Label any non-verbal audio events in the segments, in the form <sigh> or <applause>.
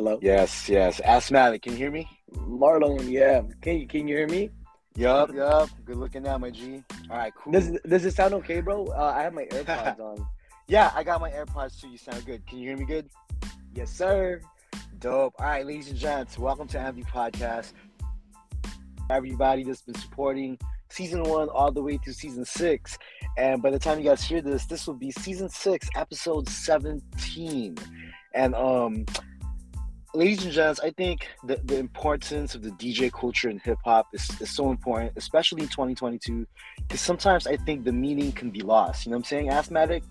Hello? Yes, yes. Asthmatic, can you hear me? Marlon, yeah. Can you can you hear me? Yup, yup. Good looking now, my G. All right, cool. Does does it sound okay, bro? Uh, I have my <laughs> AirPods on. yeah, I got my AirPods too. You sound good. Can you hear me good? Yes, sir. Dope. All right, ladies and gents, welcome to MV Podcast. Everybody that's been supporting season one all the way through season six. And by the time you guys hear this, this will be season six, episode 17. And um ladies and gents, I think the, the importance of the DJ culture in hip hop is, is so important, especially in 2022, because sometimes I think the meaning can be lost. You know what I'm saying? Asthmatic.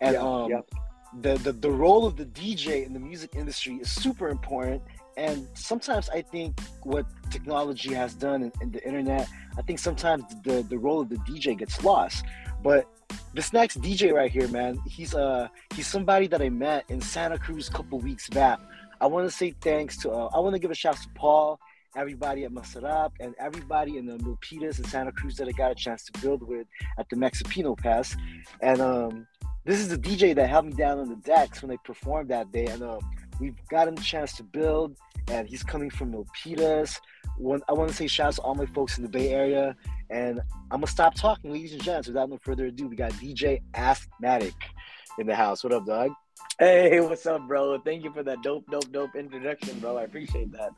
And Yeah, um, yeah. the, the the role of the DJ in the music industry is super important. And sometimes I think what technology has done in, in the internet, I think sometimes the, the role of the DJ gets lost. But this next DJ right here, man, he's uh he's somebody that I met in Santa Cruz a couple weeks back. I want to say thanks to uh, I want to give a shout out to Paul, everybody at Masarap, and everybody in the Milpitas and Santa Cruz that I got a chance to build with at the Mexipino Pass. And um, this is the DJ that held me down on the decks when they performed that day. And um, we've gotten a chance to build, and he's coming from Milpitas. I want to say shout out to all my folks in the Bay Area. And I'm gonna stop talking, ladies and gents. Without no further ado, we got DJ Asthmatic in the house. What up, dog? Hey, what's up, bro? Thank you for that dope, dope, dope introduction, bro. I appreciate that.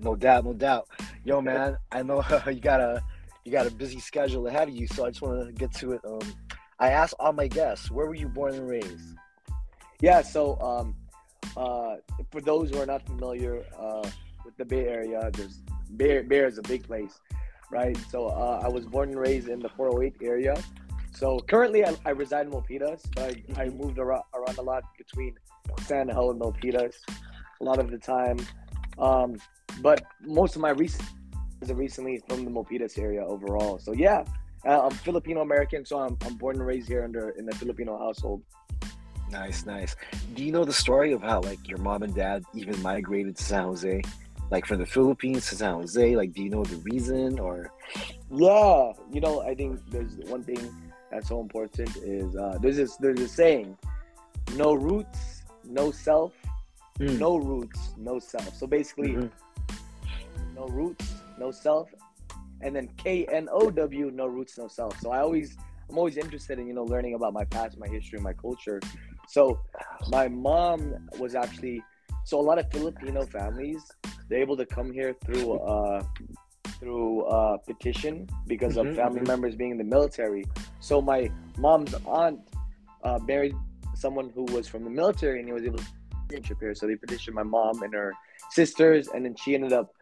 No doubt, no doubt. Yo, man, I know <laughs> you got a you got a busy schedule ahead of you, so I just want to get to it. Um, I asked all my guests, where were you born and raised? Yeah, so um uh for those who are not familiar uh with the Bay Area, there's Bay, Bay is a big place, right? So uh, I was born and raised in the 408 area. So currently I, I reside in Milpitas, but I, I moved around, around a lot between San Ho and Milpitas a lot of the time. Um, but most of my recent is recently from the Milpitas area overall. So yeah, uh, I'm Filipino American, so I'm, I'm born and raised here under in a Filipino household. Nice, nice. Do you know the story of how like your mom and dad even migrated to San Jose, like from the Philippines to San Jose? Like, do you know the reason or? Yeah, you know, I think there's one thing that's so important is uh, there's this there's a saying, no roots, no self, Mm. no roots, no self. So basically, Mhm. no roots, no self, and then K N O W, no roots, no self. So I always I'm always interested in you know learning about my past, my history, my culture. So my mom was actually so a lot of Filipino families they're able to come here through uh through uh petition because Mhm, of family mhm. members being in the military. So my mom's aunt uh, married someone who was from the military and he was able to citizenship here. So they petitioned my mom and her sisters, and then she ended up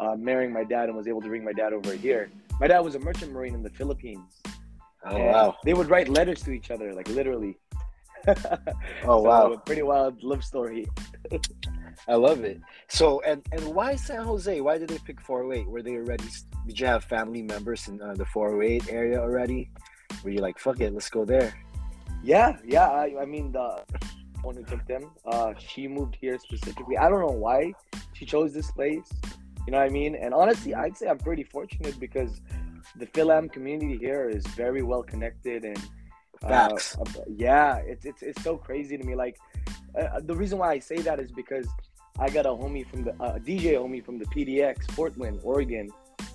uh, marrying my dad and was able to bring my dad over here. My dad was a merchant marine in the Philippines. Oh wow! They would write letters to each other, like literally. <laughs> Oh So, wow! Pretty wild love story. <laughs> I love it. So and and why San Jose? Why did they pick 408? Were they already? Did you have family members in uh, the 408 area already? Were you like, fuck it, let's go there? Yeah, yeah. I, I mean, the one who took them, uh, she moved here specifically. I don't know why she chose this place. You know what I mean? And honestly, I'd say I'm pretty fortunate because the Fil-Am community here is very well connected and Facts. uh, yeah, it's it's it's so crazy to me. Like uh, the reason why I say that is because I got a homie from the uh, DJ homie from the PDX Portland, Oregon,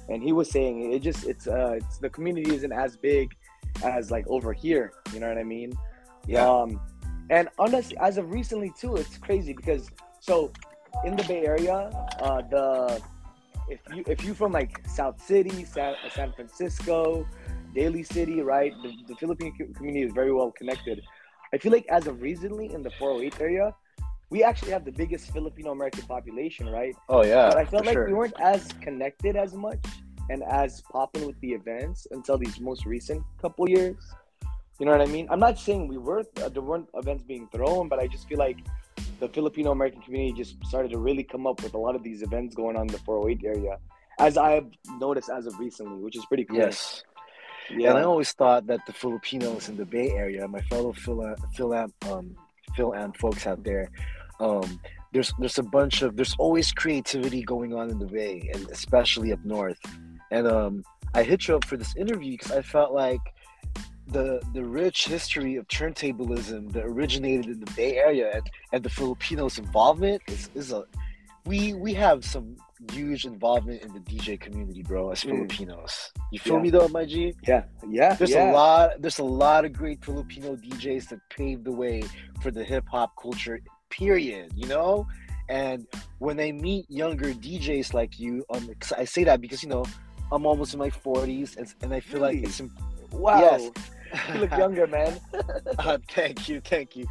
and he was saying it just it's uh it's the community isn't as big as like over here. You know what I mean? Yeah. Um, and honestly, as of recently too, it's crazy because so in the Bay Area, uh, the if you if you from like South City, San, San Francisco, Daly City, right? The, the Philippine community is very well connected. I feel like as of recently in the 408 area, we actually have the biggest Filipino American population, right? Oh yeah. but I felt like sure. we weren't as connected as much and as popping with the events until these most recent couple years. You know what I mean? I'm not saying we were uh, there weren't events being thrown, but I just feel like the Filipino American community just started to really come up with a lot of these events going on in the 408 area, as I've noticed as of recently, which is pretty cool. Yes. Yeah. And I always thought that the Filipinos in the Bay Area, my fellow Phil Phil um Fil-Am folks out there, um, there's there's a bunch of there's always creativity going on in the Bay, and especially up north. And um, I hit you up for this interview because I felt like the the rich history of turntablism that originated in the Bay Area and, and the Filipinos' involvement is, is a we we have some huge involvement in the DJ community, bro, as Mm. Filipinos. You feel Yeah. me though, my G? Yeah, yeah. There's yeah. a lot there's a lot of great Filipino DJs that paved the way for the hip hop culture, period, you know? And when I meet younger DJs like you, um, I say that because you know I'm almost in my 40s, and, and I feel like it's. Imp- Wow. Yes. You look younger, man. <laughs> Uh, thank you, thank you.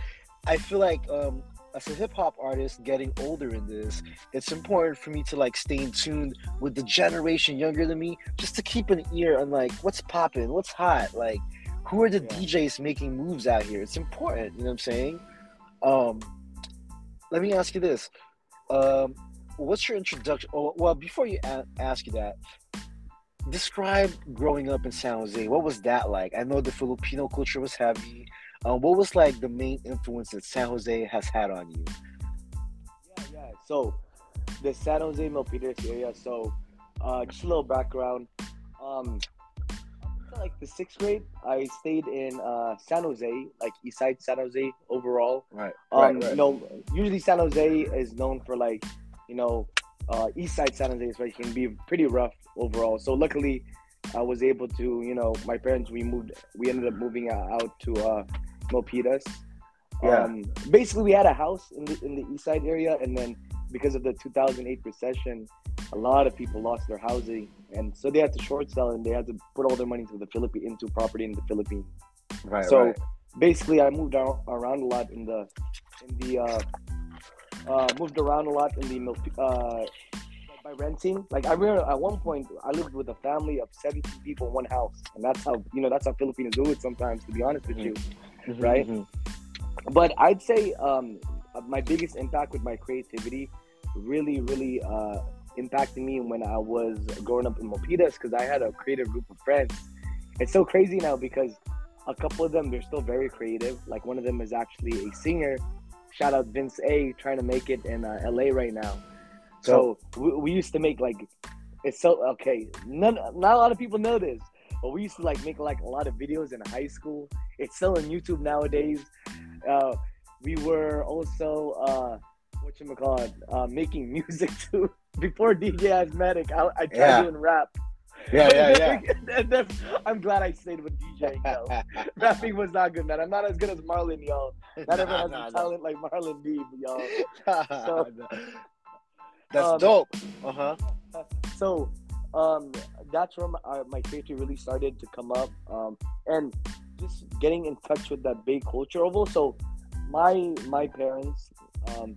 I feel like um, as a hip hop artist, getting older in this, it's important for me to like stay in tune with the generation younger than me, just to keep an ear on like what's popping, what's hot, like who are the Yeah. DJs making moves out here. It's important, you know what I'm saying? Um, let me ask you this: um, What's your introduction? Oh, well, before you a- ask you that, describe growing up in San Jose. What was that like? I know the Filipino culture was heavy. Uh, what was like the main influence that San Jose has had on you? Yeah, yeah. So the San Jose Milpitas area. So uh, just a little background. Um, like the sixth grade, I stayed in uh, San Jose, like East Side San Jose overall. Right, Um, You know, usually San Jose is known for like, you know, uh, East Side San Jose, especially can be pretty rough overall. So luckily, I was able to, you know, my parents we moved, we ended up moving out to uh, Milpitas. Yeah. Um, basically, we had a house in the in the East Side area, and then because of the 2008 recession, a lot of people lost their housing, and so they had to short sell, and they had to put all their money to the Philippines into property in the Philippines right, so basically i moved ar- around a lot in the in the uh, uh moved around a lot in the uh by renting like i remember at one point i lived with a family of 17 people in one house and that's how you know that's how filipinos do it sometimes to be honest with you Mhm, right? mhm. but i'd say um my biggest impact with my creativity really really uh impacted me when i was growing up in Milpitas because i had a creative group of friends. It's so crazy now because a couple of them they're still very creative. Like one of them is actually a singer. Shout out vince a trying to make it in uh, la right now so we, we used to make like it's so okay none not a lot of people know this but we used to like make like a lot of videos in high school. It's still on youtube nowadays. Uh we were also uh what you call it uh making <laughs> music too. Before dj asthmatic i, I tried Yeah. doing rap. Yeah, yeah, <laughs> and then, i'm glad i stayed with djing though <laughs> yeah. rapping was not good man. I'm not as good as marlon y'all. Not everyone has Nah, the nah, talent like marlon deeb y'all. So- That's Um, dope. Uh huh. so um that's where my, uh, my creativity really started to come up um and just getting in touch with that big culture oval so my my parents um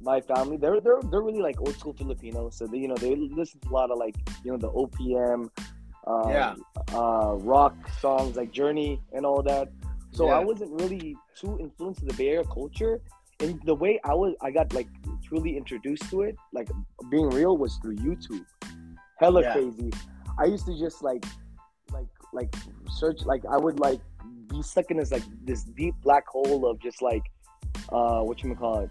my family they're they're they're really like old school filipinos so they you know they listen to a lot of like you know the opm um, Yeah. uh rock songs like journey and all that so i wasn't really too influenced in the bay area culture and the way i was i got like truly introduced to it like being real was through youtube hella Yeah. crazy i used to just like like like search like i would like be stuck in this like this deep black hole of just like uh what you call it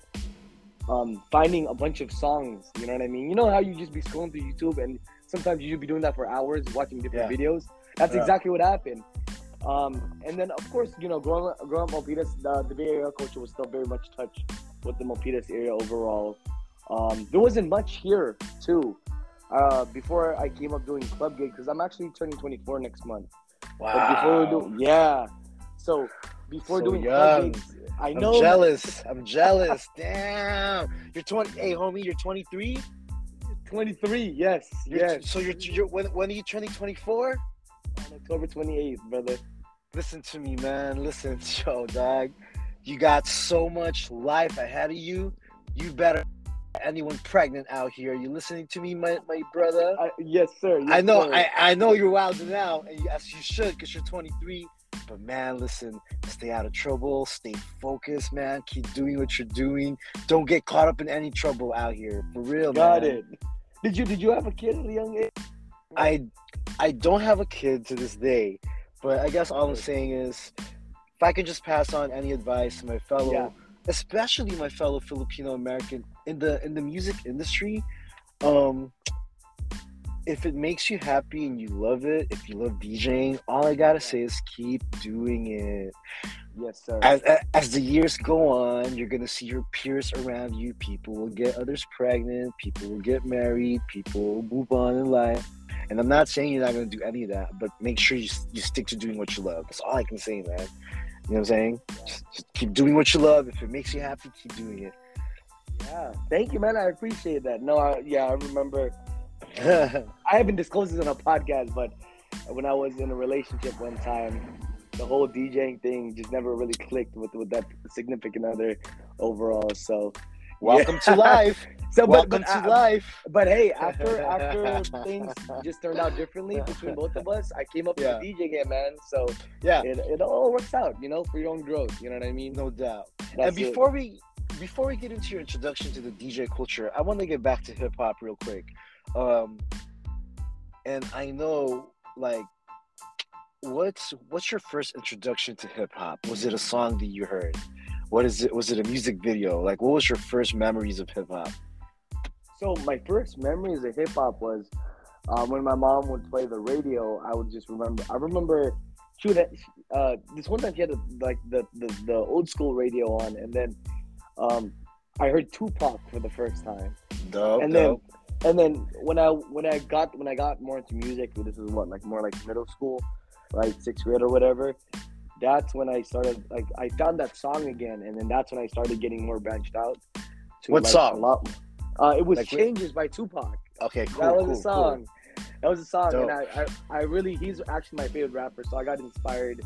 um finding a bunch of songs you know what i mean you know how you just be scrolling through youtube and sometimes you be doing that for hours watching different Yeah. videos that's Yeah. exactly what happened um and then of course you know growing up growing up in the, the bay area culture was still very much touched with the Milpitas area overall um there wasn't much here too uh before i came up doing club gigs because i'm actually turning 24 next month but before we do, yeah. So before So doing young. club gigs, I I'm know jealous. I'm jealous. <laughs> Damn. You're 20. Hey, homie, you're 23. 23. Yes, You're, yes. So you're, you're when, when are you turning 24? On October 28th, brother. Listen to me, man. Listen, <laughs> yo, dog. You got so much life ahead of you. You better anyone pregnant out here. You listening to me, my, my brother? I, yes, sir. Yes, I know, sir. I, I know you're wilding out, and yes, you should, because you're 23. But man, listen, stay out of trouble, stay focused, man. Keep doing what you're doing. Don't get caught up in any trouble out here, for real, man. got man. it. Did you did you have a kid at a young age? I, I don't have a kid to this day, but I guess all I'm saying is, if I could just pass on any advice to my fellow, Yeah. especially my fellow Filipino American in the in the music industry, um, if it makes you happy and you love it, if you love DJing, all I gotta say is keep doing it. Yes, sir. As, as the years go on, you're gonna see your peers around you. People will get others pregnant. People will get married. People will move on in life. And I'm not saying you're not gonna do any of that, but make sure you you stick to doing what you love. That's all I can say, man. You know what I'm saying? Just, just keep doing what you love. If it makes you happy, keep doing it. Yeah, thank you, man. I appreciate that. No, I, yeah, I remember. <laughs> I haven't disclosed this on a podcast, but when I was in a relationship one time, the whole DJing thing just never really clicked with with that significant other overall. So, welcome yeah. to <laughs> life. So, welcome but, to uh, life. But hey, after after things just turned out differently between both of us, I came up yeah. with the DJ game, man. So yeah, it, it all works out, you know, for your own growth. You know what I mean? No doubt. That's and before it. we before we get into your introduction to the DJ culture, I want to get back to hip hop real quick. Um, and I know, like, what's what's your first introduction to hip hop? Was it a song that you heard? What is it? Was it a music video? Like, what was your first memories of hip hop? So my first memories of hip hop was um, when my mom would play the radio. I would just remember. I remember she would. Uh, this one time she had a, like the, the the old school radio on, and then um, I heard Tupac for the first time. Dope, and dope. then and then when I when I got when I got more into music, this is what like more like middle school, like sixth grade or whatever. That's when I started like I found that song again, and then that's when I started getting more branched out. To, what like, song? A lot. Uh, it was like, "Changes" by Tupac. Okay, cool. That was cool, a song. Cool. That was a song, Dope. and I, I I really he's actually my favorite rapper, so I got inspired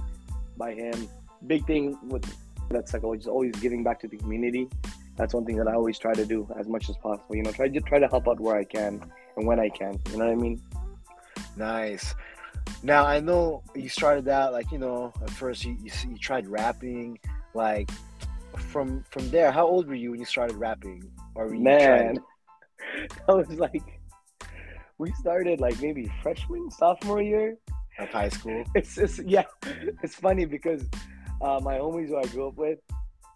by him. Big thing with that's like always always giving back to the community. That's one thing that I always try to do as much as possible. You know, try to try to help out where I can and when I can. You know what I mean? Nice. Now I know you started out like you know at first you, you, you tried rapping like from from there. How old were you when you started rapping? Or man, <laughs> I was like we started like maybe freshman sophomore year of high school. It's just yeah, <laughs> it's funny because uh, my homies who I grew up with,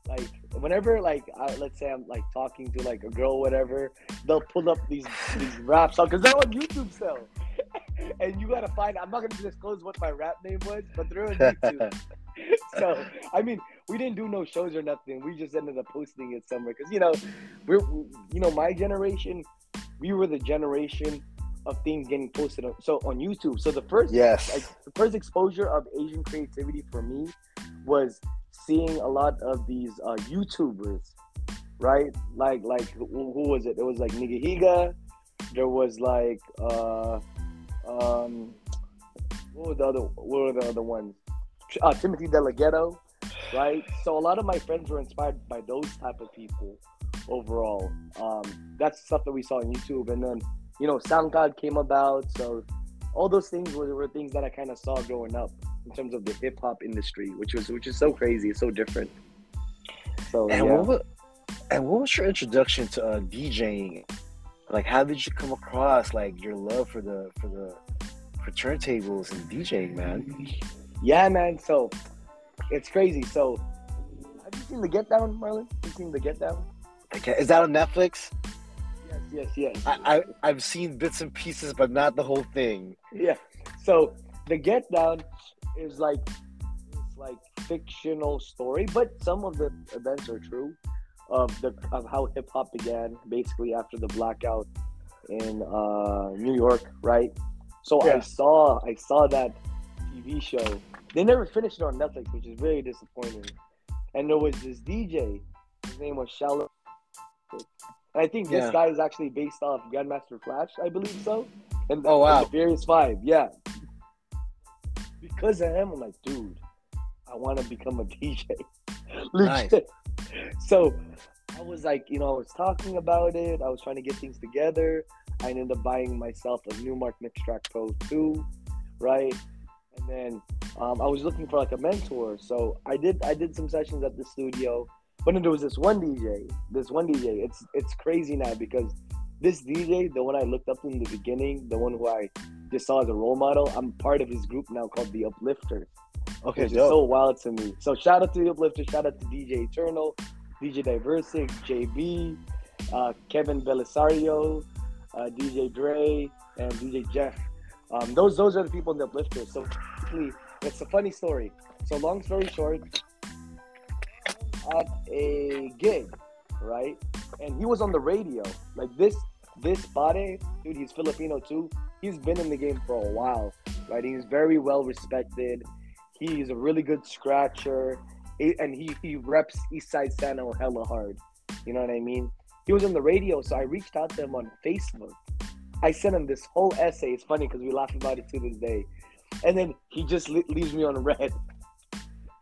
like whenever like I, let's say I'm like talking to like a girl whatever, they'll pull up these these rap songs because they're on YouTube still. <laughs> and you gotta find. I'm not gonna disclose what my rap name was, but they're on YouTube. <laughs> so I mean, we didn't do no shows or nothing. We just ended up posting it somewhere because you know, we're you know my generation, we were the generation of things getting posted on, so on YouTube. So the first yes, like, the first exposure of Asian creativity for me was seeing a lot of these uh, YouTubers, right? Like like who, who was it? It was like Nigahiga. There was like uh, um, what were the other what were the other ones? Uh, Timothy DeLaGhetto, right? So a lot of my friends were inspired by those type of people overall. Um, that's stuff that we saw on YouTube, and then you know SoundCloud came about, so all those things were, were things that I kind of saw growing up in terms of the hip hop industry, which was which is so crazy, it's so different. So and yeah. what was, and what was your introduction to uh, DJing? Like, how did you come across like your love for the for the for turntables and DJing, man? Yeah, man. So it's crazy. So have you seen the Get Down, Marlon? Have you seen the Get Down? Okay, is that on Netflix? Yes, yes, yes. I, I I've seen bits and pieces, but not the whole thing. Yeah. So the Get Down is like it's like fictional story, but some of the events are true of the of how hip hop began basically after the blackout in uh, New York, right? So yeah. I saw I saw that TV show. They never finished it on Netflix, which is very disappointing. And there was this DJ. His name was Shaolin. And I think this yeah. guy is actually based off Grandmaster Flash, I believe so. And oh wow, the Furious Five, yeah because of him, I'm like, dude, I want to become a <laughs> DJ. Legit. So I was like, you know, I was talking about it. I was trying to get things together. I ended up buying myself a Numark Mixtrack Pro 2, right? And then um, I was looking for like a mentor. So I did I did some sessions at the studio. But then there was this one DJ. This one DJ. It's it's crazy now because this DJ, the one I looked up in the beginning, the one who I just saw as a role model, I'm part of his group now called the Uplifters. Okay, which is so wild to me. So shout out to the Uplifters, shout out to DJ Eternal, DJ Diversic, JB, uh, Kevin Belisario, uh, DJ Dre, and DJ Jeff. Um, those those are the people in the uplifters. So it's a funny story. So long story short, at a gig, right? And he was on the radio. Like this this body, dude, he's Filipino too. He's been in the game for a while, right? He's very well respected. He's a really good scratcher, and he he reps Eastside Sano hella hard. You know what I mean? He was on the radio, so I reached out to him on Facebook. I sent him this whole essay. It's funny because we laugh about it to this day. And then he just leaves me on read.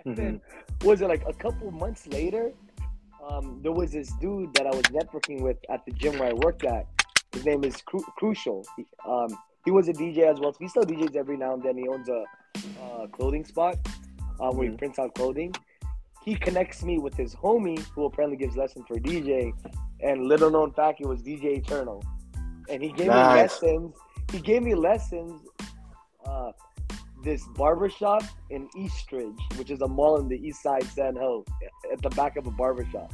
Mm-hmm. then was it like a couple months later? Um, there was this dude that I was networking with at the gym where I worked at. His name is Cru- Crucial. He, um, he was a DJ as well. So he still DJs every now and then. He owns a uh, clothing spot uh, where mm-hmm. he prints out clothing. He connects me with his homie who apparently gives lessons for DJ. And little known fact, he was DJ Eternal. And he gave nice. me lessons. He gave me lessons. Uh, this barbershop in Eastridge, which is a mall in the east side San Ho, at the back of a barbershop.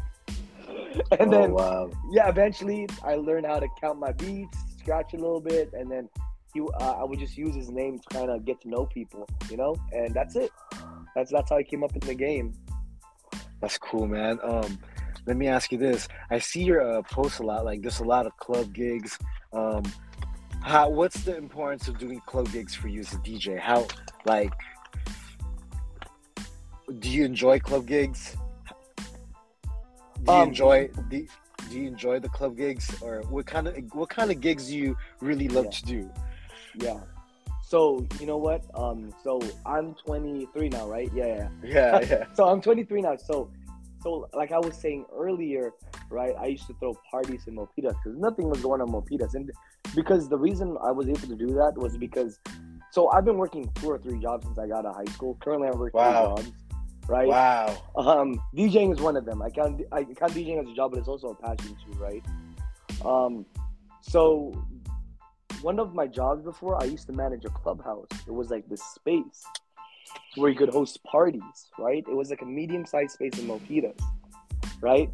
<laughs> And oh, then, wow. yeah, eventually I learned how to count my beats, scratch a little bit, and then he, uh, I would just use his name to kind of get to know people, you know, and that's it. That's that's how I came up in the game. That's cool, man. Um, let me ask you this: I see your uh, posts a lot. Like, there's a lot of club gigs. Um, how? What's the importance of doing club gigs for you as a DJ? How, like, do you enjoy club gigs? Do you um, enjoy do, do you enjoy the club gigs, or what kind of what kind of gigs do you really love yeah. to do? Yeah. So you know what? Um, so I'm 23 now, right? Yeah, yeah, yeah. <laughs> yeah. so I'm 23 now. So, so like I was saying earlier, right? I used to throw parties in Milpitas because nothing was going on Milpitas, and because the reason I was able to do that was because, so I've been working two or three jobs since I got out of high school. Currently, I'm working wow. jobs right? Wow. Um, DJing is one of them. I count I count DJing as a job, but it's also a passion too, right? Um, so one of my jobs before, I used to manage a clubhouse. It was like this space where you could host parties, right? It was like a medium-sized space in Milpitas, right?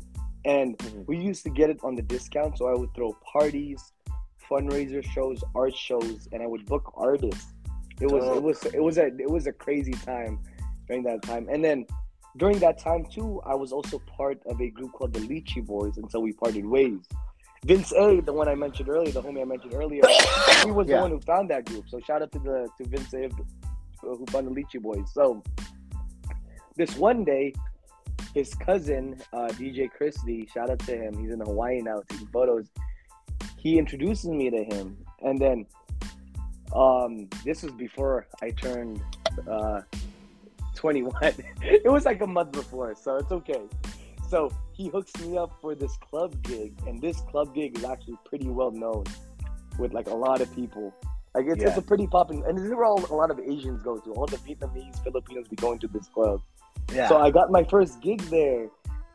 And mm-hmm. we used to get it on the discount, so I would throw parties, fundraiser shows, art shows, and I would book artists. It was oh. it was it was a it was a crazy time during that time. And then during that time too, I was also part of a group called the Lychee Boys until we parted ways. Vince A, the one I mentioned earlier, the homie I mentioned earlier, he was yeah. the one who found that group. So shout out to the to Vince A who found the Lychee Boys. So this one day, his cousin, uh, DJ Christie, shout out to him. He's in Hawaii now taking photos. He introduces me to him, and then um, this was before I turned uh, 21. <laughs> it was like a month before, so it's okay. So he hooks me up for this club gig, and this club gig is actually pretty well known with like a lot of people. Like it's, yeah. it's a pretty popping, and this is where all, a lot of Asians go to. All the Vietnamese, Filipinos be going to this club. Yeah. So I got my first gig there,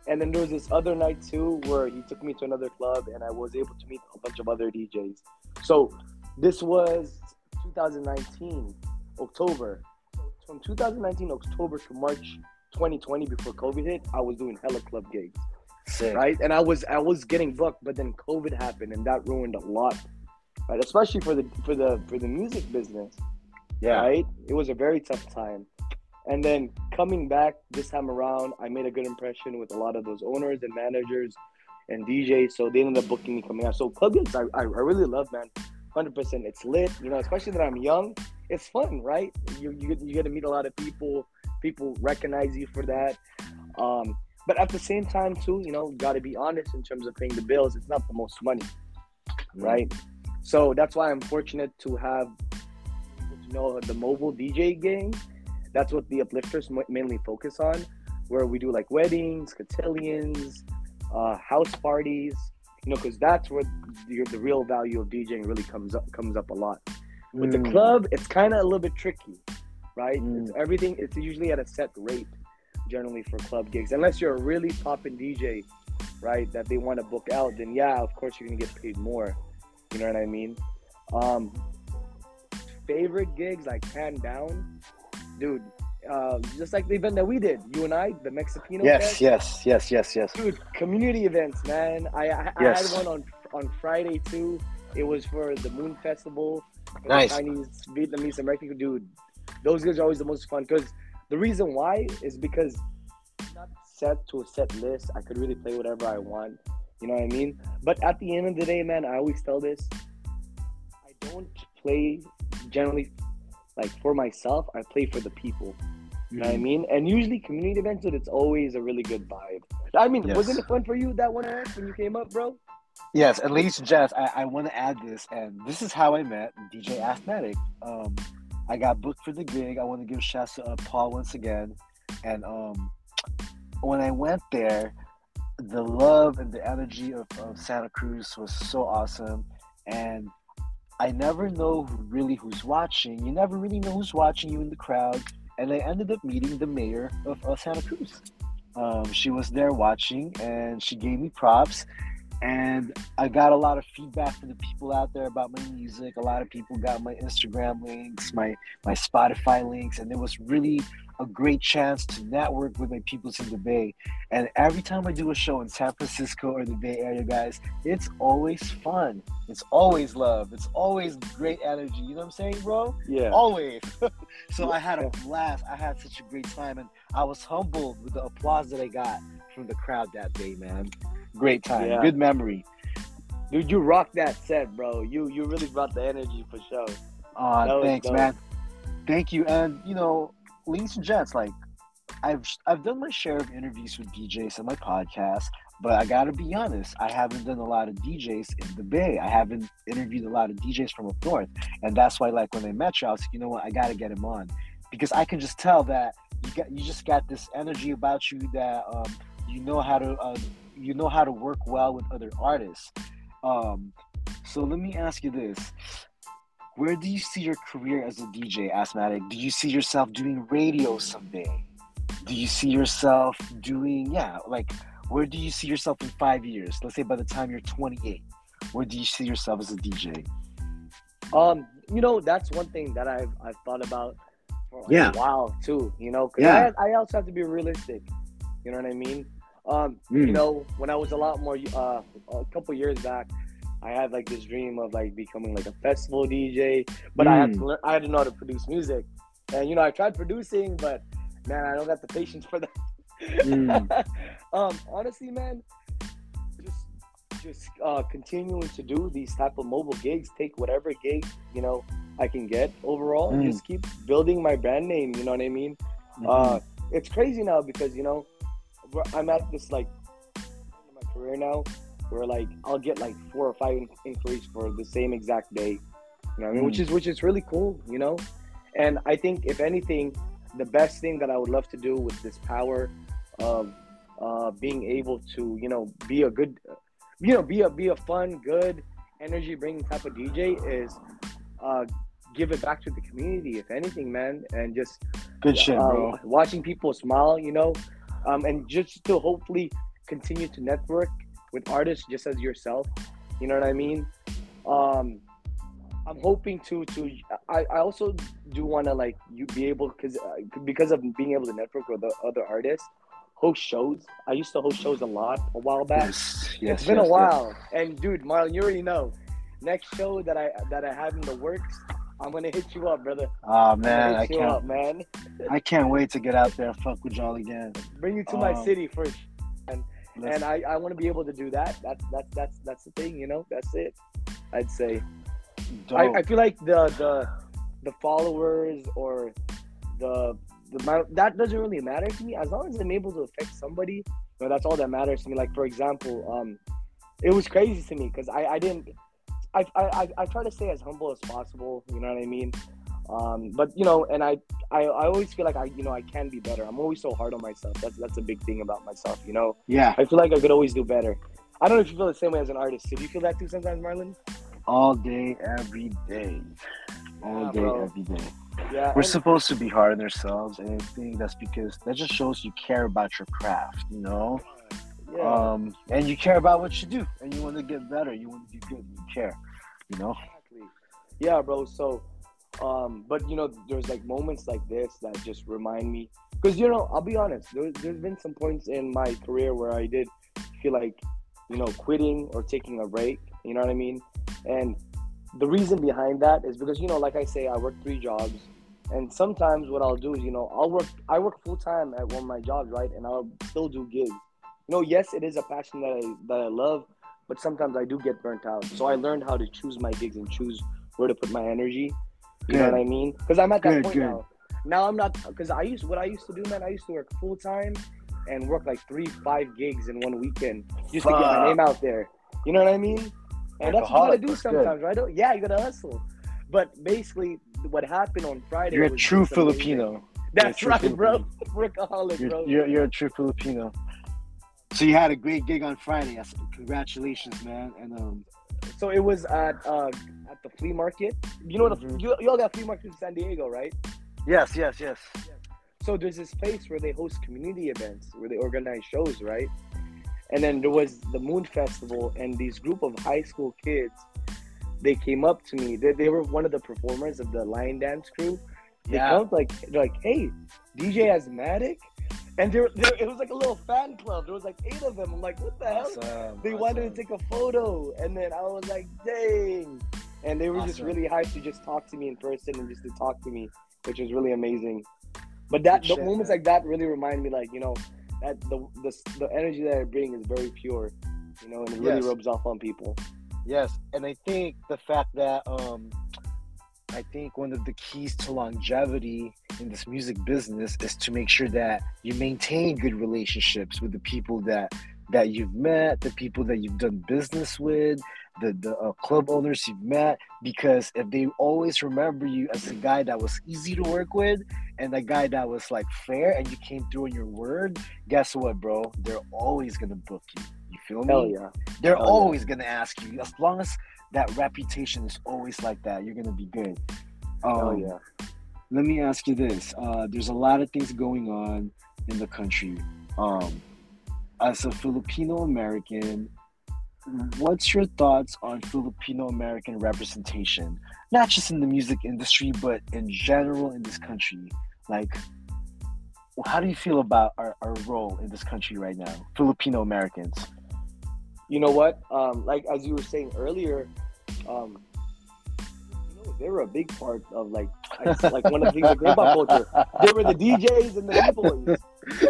and then there was this other night too where he took me to another club, and I was able to meet a bunch of other DJs. So this was 2019 October, from 2019 October to March 2020 before COVID hit, I was doing hella club gigs. Sick. Right? And I was I was getting booked, but then COVID happened and that ruined a lot. Right? Especially for the for the for the music business. Yeah. Right? It was a very tough time. And then coming back this time around, I made a good impression with a lot of those owners and managers and DJs. So they ended up booking me coming out. So club gigs I, I, really love, man. 100%. It's lit, you know, especially that I'm young it's fun, right? You you you get to meet a lot of people. People recognize you for that. Um, but at the same time, too, you know, got to be honest in terms of paying the bills. It's not the most money, mm-hmm. right? So that's why I'm fortunate to have, you know, the mobile DJ game. That's what the uplifters mainly focus on, where we do like weddings, cotillions, uh, house parties. You know, because that's where the, the real value of DJing really comes up comes up a lot. With mm. the club, it's kind of a little bit tricky, right? Mm. It's everything. It's usually at a set rate, generally for club gigs, unless you're a really popping DJ, right? That they want to book out. Then yeah, of course you're gonna get paid more. You know what I mean? Um, favorite gigs like hand down, dude. Uh, just like the event that we did, you and I, the Mexipino. Yes, fest. yes, yes, yes, yes. Dude, community events, man. I I, yes. I had one on on Friday too It was for the Moon Festival. Nice. Chinese, Vietnamese, American dude. Those guys are always the most fun because the reason why is because I'm not set to a set list. I could really play whatever I want. You know what I mean? But at the end of the day, man, I always tell this. I don't play generally like for myself. I play for the people. You know what I mean? And usually community events, dude, it's always a really good vibe. I mean, Yes. wasn't it fun for you that one Eric, when you came up, bro? Yes, and ladies and gents, I, I want to add this, and this is how I met DJ Asthmatic. Um, I got booked for the gig. I want to give shouts to uh, Paul once again, and um, when I went there, the love and the energy of, of Santa Cruz was so awesome, and I never know really who's watching. You never really know who's watching you in the crowd, and I ended up meeting the mayor of Santa Cruz. Um, she was there watching, and she gave me props and I got a lot of feedback from the people out there about my music. A lot of people got my Instagram links, my my Spotify links, and it was really a great chance to network with my peoples in the Bay. And every time I do a show in San Francisco or the Bay Area, guys, it's always fun. It's always love. It's always great energy. You know what I'm saying, bro? Yeah. Always. <laughs> so I had a blast. I had such a great time, and I was humbled with the applause that I got from the crowd that day, man. Great time. Yeah. Good memory. Dude, you rocked that set, bro. You you really brought the energy for sure. Uh, That thanks, man. Thank you. And you know, ladies and gents, like I've I've done my share of interviews with DJs on my podcast, but I gotta be honest, I haven't done a lot of DJs in the Bay. I haven't interviewed a lot of DJs from up north, and that's why, like when I met you, I was like, you know what, I gotta get him on because I can just tell that you got you just got this energy about you that um, you know how to uh, you know how to work well with other artists. Um, so let me ask you this where do you see your career as a DJ, Asthmatic? Do you see yourself doing radio someday? Do you see yourself doing, yeah, like, where do you see yourself in five years? Let's say by the time you're 28, where do you see yourself as a DJ? Um, you know, that's one thing that I've I've thought about for like Yeah. a while too. You know, 'cause Yeah. I, I also have to be realistic. You know what I mean? Um, Mm. you know, when I was a lot more uh, a couple years back, I had like this dream of like becoming like a festival DJ, but I had to Mm. learn, I had to know how to produce music, and you know, I tried producing, but man, I don't got the patience for that. Mm. <laughs> um, honestly, man, just just uh, continuing to do these type of mobile gigs, take whatever gig you know I can get overall, and Mm. just keep building my brand name. You know what I mean? Uh, it's crazy now because you know I'm at this like in my career now where like I'll get like four or five in- inquiries for the same exact day. You know what I mean? Which is which is really cool, you know. And I think if anything, the best thing that I would love to do with this power of uh, being able to you know be a good, you know, be a be a fun, good, energy bringing type of DJ is uh, give it back to the community. If anything, man, and just Good shit, uh, bro. watching people smile, you know, um, and just to hopefully continue to network with artists just as yourself. You know what I mean? Um, I'm hoping to to I, I also do want to like you be able because uh, because of being able to network with the other artists, host shows. I used to host shows a lot a while back. Yes, yes. it's been yes, a while, and dude, Marlon, you already know. Next show that I that I have in the works, I'm gonna hit you up, brother. Oh man, I can't. up, man. <laughs> I can't wait to get out there and fuck with y'all again. Bring you to my Um, city first. Let's- and I, I want to be able to do that. That's that's that's that's the thing, you know. That's it. I'd say. I. I feel like the the the followers or the the amount that doesn't really matter to me as long as I'm able to affect somebody. You know, that's all that matters to me. Like for example, um, it was crazy to me because I I didn't. I, I I try to stay as humble as possible. You know what I mean. Um, but you know, and I, I I always feel like I you know I can be better. I'm always so hard on myself. That's that's a big thing about myself. You know. yeah, I feel like I could always do better. I don't know if you feel the same way as an artist. Do you feel that too sometimes, Marlon? all day, every day, all Yeah, day, bro. every day. Yeah. We're supposed to be hard on ourselves, and I think that's because that just shows you care about your craft, you know. Yeah. Um, and you care about what you do, and you want to get better. You want to do good. You care, you know. Exactly. Yeah, bro. So, um, but you know, there's like moments like this that just remind me, because you know, I'll be honest. There, there's been some points in my career where I did feel like, you know, quitting or taking a break. You know what I mean? And the reason behind that is because you know, like I say, I work three jobs, and sometimes what I'll do is, you know, I'll work. I work full time at one of my jobs, right? And I'll still do gigs. Know, yes, it is a passion that I that I love, but sometimes I do get burnt out. So I learned how to choose my gigs and choose where to put my energy. You Good. know what I mean? Because I'm at that Good, point good. now. Now I'm not because I used what I used to do, man. I used to work full time and work like three, five gigs in one weekend just to get my name out there. You know what I mean? And that's what you gotta do sometimes, right? Don't- Yeah, you gotta hustle. But basically, what happened on Friday? You're a true. Filipino. That's right, bro. <laughs> Workaholic, You're, bro. you're, you're a true Filipino. So you had a great gig on Friday. Congratulations, man. And um, So it was at uh, at the flea market. You know, the, Mhm. you, you all got flea markets in San Diego, right? yes, yes, yes. So there's this place where they host community events, where they organize shows, right? And then there was the Moon Festival, and these group of high school kids, they came up to me. They, they were one of the performers of the Lion Dance crew. They Yeah. come like they're like, "Hey, DJ Asthmatic," and there, there it was like a little fan club. There was like eight of them. I'm like, "What the hell?" Awesome, They wanted to take a photo, and then I was like, "Dang!" And they were just really hyped to just talk to me in person and just to talk to me, which was really amazing. But that Good the shit, moments man. like that really remind me, like you know, that the the, the energy that I bring is very pure, you know, and it really Yes. rubs off on people. Yes, and I think the fact that um, I think one of the keys to longevity in this music business is to make sure that you maintain good relationships with the people that that you've met, the people that you've done business with, the the uh, club owners you've met. Because if they always remember you as a guy that was easy to work with and a guy that was like fair, and you came through on your word, guess what, bro? They're always gonna book you. You feel me? Hell yeah, They're yeah. always gonna ask you. As long as that reputation is always like that, you're gonna be good. Oh Um, yeah. Let me ask you this: uh, There's a lot of things going on in the country. Um, as a Filipino American, what's your thoughts on Filipino American representation? Not just in the music industry, but in general in this country. Like, how do you feel about our, our role in this country right now, Filipino Americans? You know what? Um, like as you were saying earlier, um, you know, they were a big part of like I- like one of the things of hip hop culture. They were the DJs and the D boys,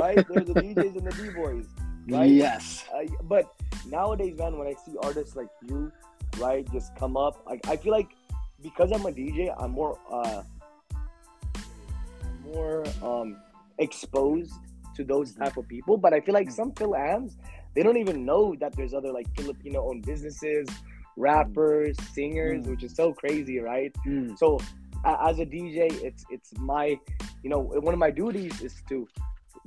right? They were the DJs and the D boys. Right? Yes. Uh, but nowadays, man, when I see artists like you, right, just come up, like I feel like because I'm a DJ, I'm more uh more um exposed to those type of people. But I feel like some Fil-Ams, they don't even know that there's other like Filipino owned businesses, rappers, singers, Mm. which is so crazy, right? Mm. So as a DJ, it's it's my you know one of my duties is to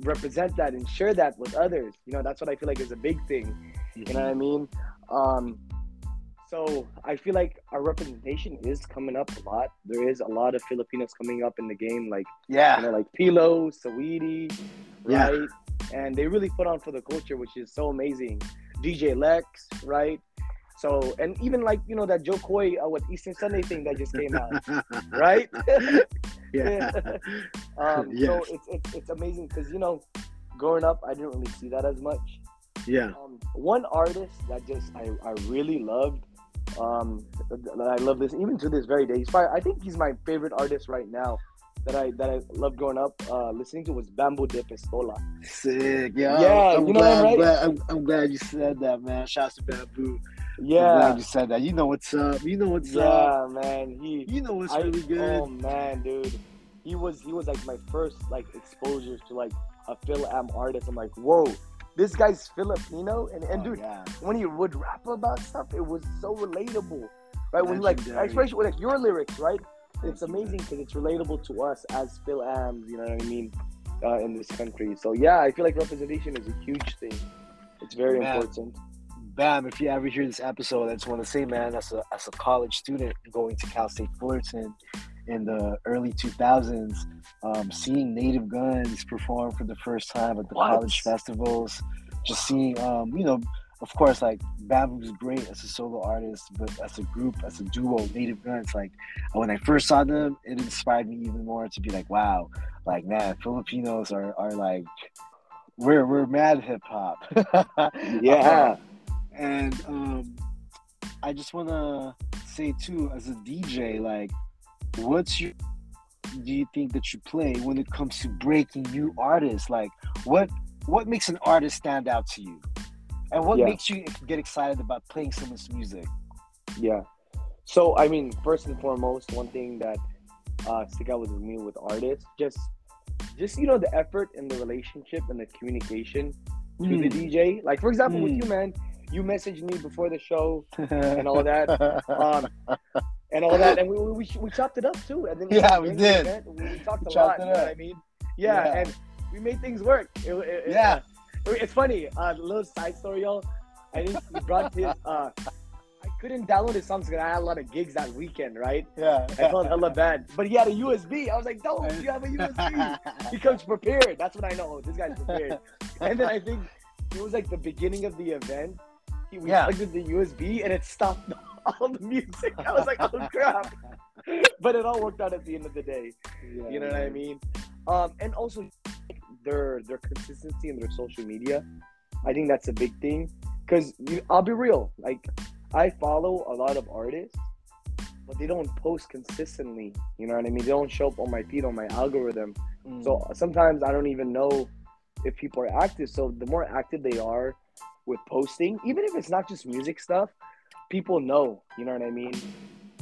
represent that and share that with others. You know that's what I feel like is a big thing. You know what I mean? Um, so I feel like our representation is coming up a lot. There is a lot of Filipinos coming up in the game, like Yeah. you know, like P-Lo, Saweetie, Yeah. right? And they really put on for the culture, which is so amazing. DJ Lex, right? So and even like you know that Jo Koy, uh, what Easter Sunday thing that just came out, <laughs> right? yeah. <laughs> um, Yes. So it's it's, it's amazing because you know, growing up, I didn't really see that as much. Yeah. Um, one artist that just I, I really loved, um, I love this even to this very day. He's probably, I think he's my favorite artist right now. That I that I loved growing up uh, listening to was Bambu DePistola. Sick. Yeah. Yeah, I'm you know glad? I'm, glad, I'm, I'm glad you said that, man. Shouts to Bambu. I'm Yeah, glad you said that. You know what's up. You know what's up. yeah, man. He You know what's I- really good. Oh man, dude, he was he was like my first like exposure to like a Fil-Am artist. I'm like, whoa, this guy's Filipino, and and Oh, dude, yeah. when he would rap about stuff, it was so relatable, right? When like, especially with like your lyrics, right? It's amazing because it's relatable to us as Fil-Ams, you know what I mean, uh, in this country. So yeah, I feel like representation is a huge thing. It's very Man. important. Bam, if you ever hear this episode, I just want to say, man, as a, as a college student going to Cal State Fullerton in the early 2000s, um, seeing Native Guns perform for the first time at the What? college festivals, just seeing, um, you know, of course, like was great as a solo artist, but as a group, as a duo, Native Guns, like when I first saw them, it inspired me even more to be like, wow, like man, Filipinos are, are like, we're we're mad hip hop. <laughs> Yeah. and um, I just want to say too, as a DJ, like, what's your do you think that you play when it comes to breaking new artists? Like, what what makes an artist stand out to you, and what Yeah. makes you get excited about playing someone's music? Yeah. So I mean, first and foremost, one thing that uh, stick out with me with artists, just just you know the effort and the relationship and the communication to the Mm. DJ. Like for example, with Mm. you, man, you messaged me before the show <laughs> and all that, um, and all that, and we we, we, chopped it up too. And then Yeah, we did. event, We, we talked We a lot. You know I mean? Yeah, Yeah. and we made things work. It, it, Yeah. it- it's funny. Uh, little side story, y'all. I think he brought his. Uh, I couldn't download his songs because I had a lot of gigs that weekend, right? yeah. I felt hella bad. But he had a USB. I was like, no, you have a USB. <laughs> he comes prepared. That's what I know this guy's prepared. and then I think it was like the beginning of the event. He, we Yeah. plugged in the USB and it stopped <laughs> all the music. I was like, oh crap. <laughs> But it all worked out at the end of the day. You know what I mean? Um, and also their their consistency in their social media. I think that's a big thing. Cause you, I'll be real, like I follow a lot of artists, but they don't post consistently. You know what I mean? They don't show up on my feed on my algorithm. Mm. So sometimes I don't even know if people are active. So the more active they are with posting, even if it's not just music stuff, people know. You know what I mean?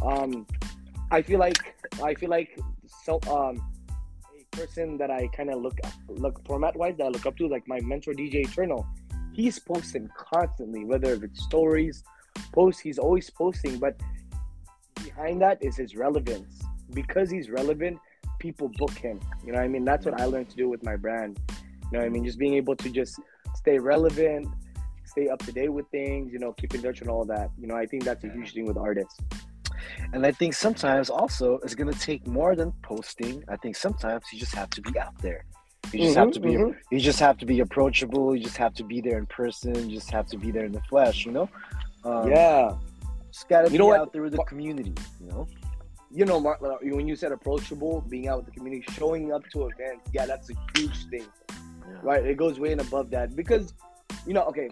Um, I feel like I feel like so um a person that I kind of look look format wise that I look up to, like my mentor DJ Eternal. He's posting constantly, whether it's stories, posts. He's always posting, but behind that is his relevance. Because he's relevant, people book him. You know what I mean? That's what I learned to do with my brand. You know what I mean? Just being able to just stay relevant, stay up to date with things, you know, keep in touch and all that. You know, I think that's a huge thing with artists. And I think sometimes also it's gonna take more than posting. I think sometimes you just have to be out there. You just have to be Mhm, you just have to be approachable, you just have to be there in person, you just have to be there in the flesh, you know? Um, yeah. Just gotta You be know what? out there with the community, you know? You know, Mark, when you said approachable, being out with the community, showing up to events, yeah, that's a huge thing. right? It goes way and above that because, you know, okay,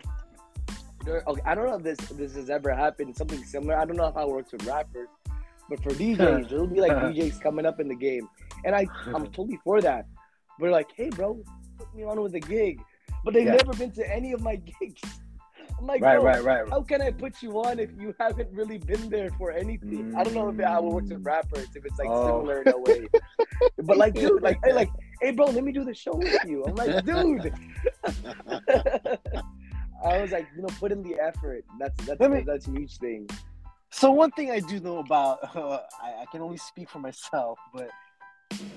okay, I don't know if this this has ever happened, something similar. I don't know how it works with rappers, but for <laughs> DJs, there'll be like <laughs> DJs coming up in the game, and I I'm <laughs> totally for that. But like, hey, bro, put me on with a gig, but they've Yeah. never been to any of my gigs. I'm like, Right, bro, right, right. how can I put you on if you haven't really been there for anything? I don't know if it, how it works with mm. rappers, if it's like Oh. similar in a way. but like, dude, like, hey, like, hey, bro, let me do the show with you. I'm like, dude. I was like, you know, put in the effort. That's that's me- that's a huge thing. So one thing I do know about, <laughs> I, I can only speak for myself, but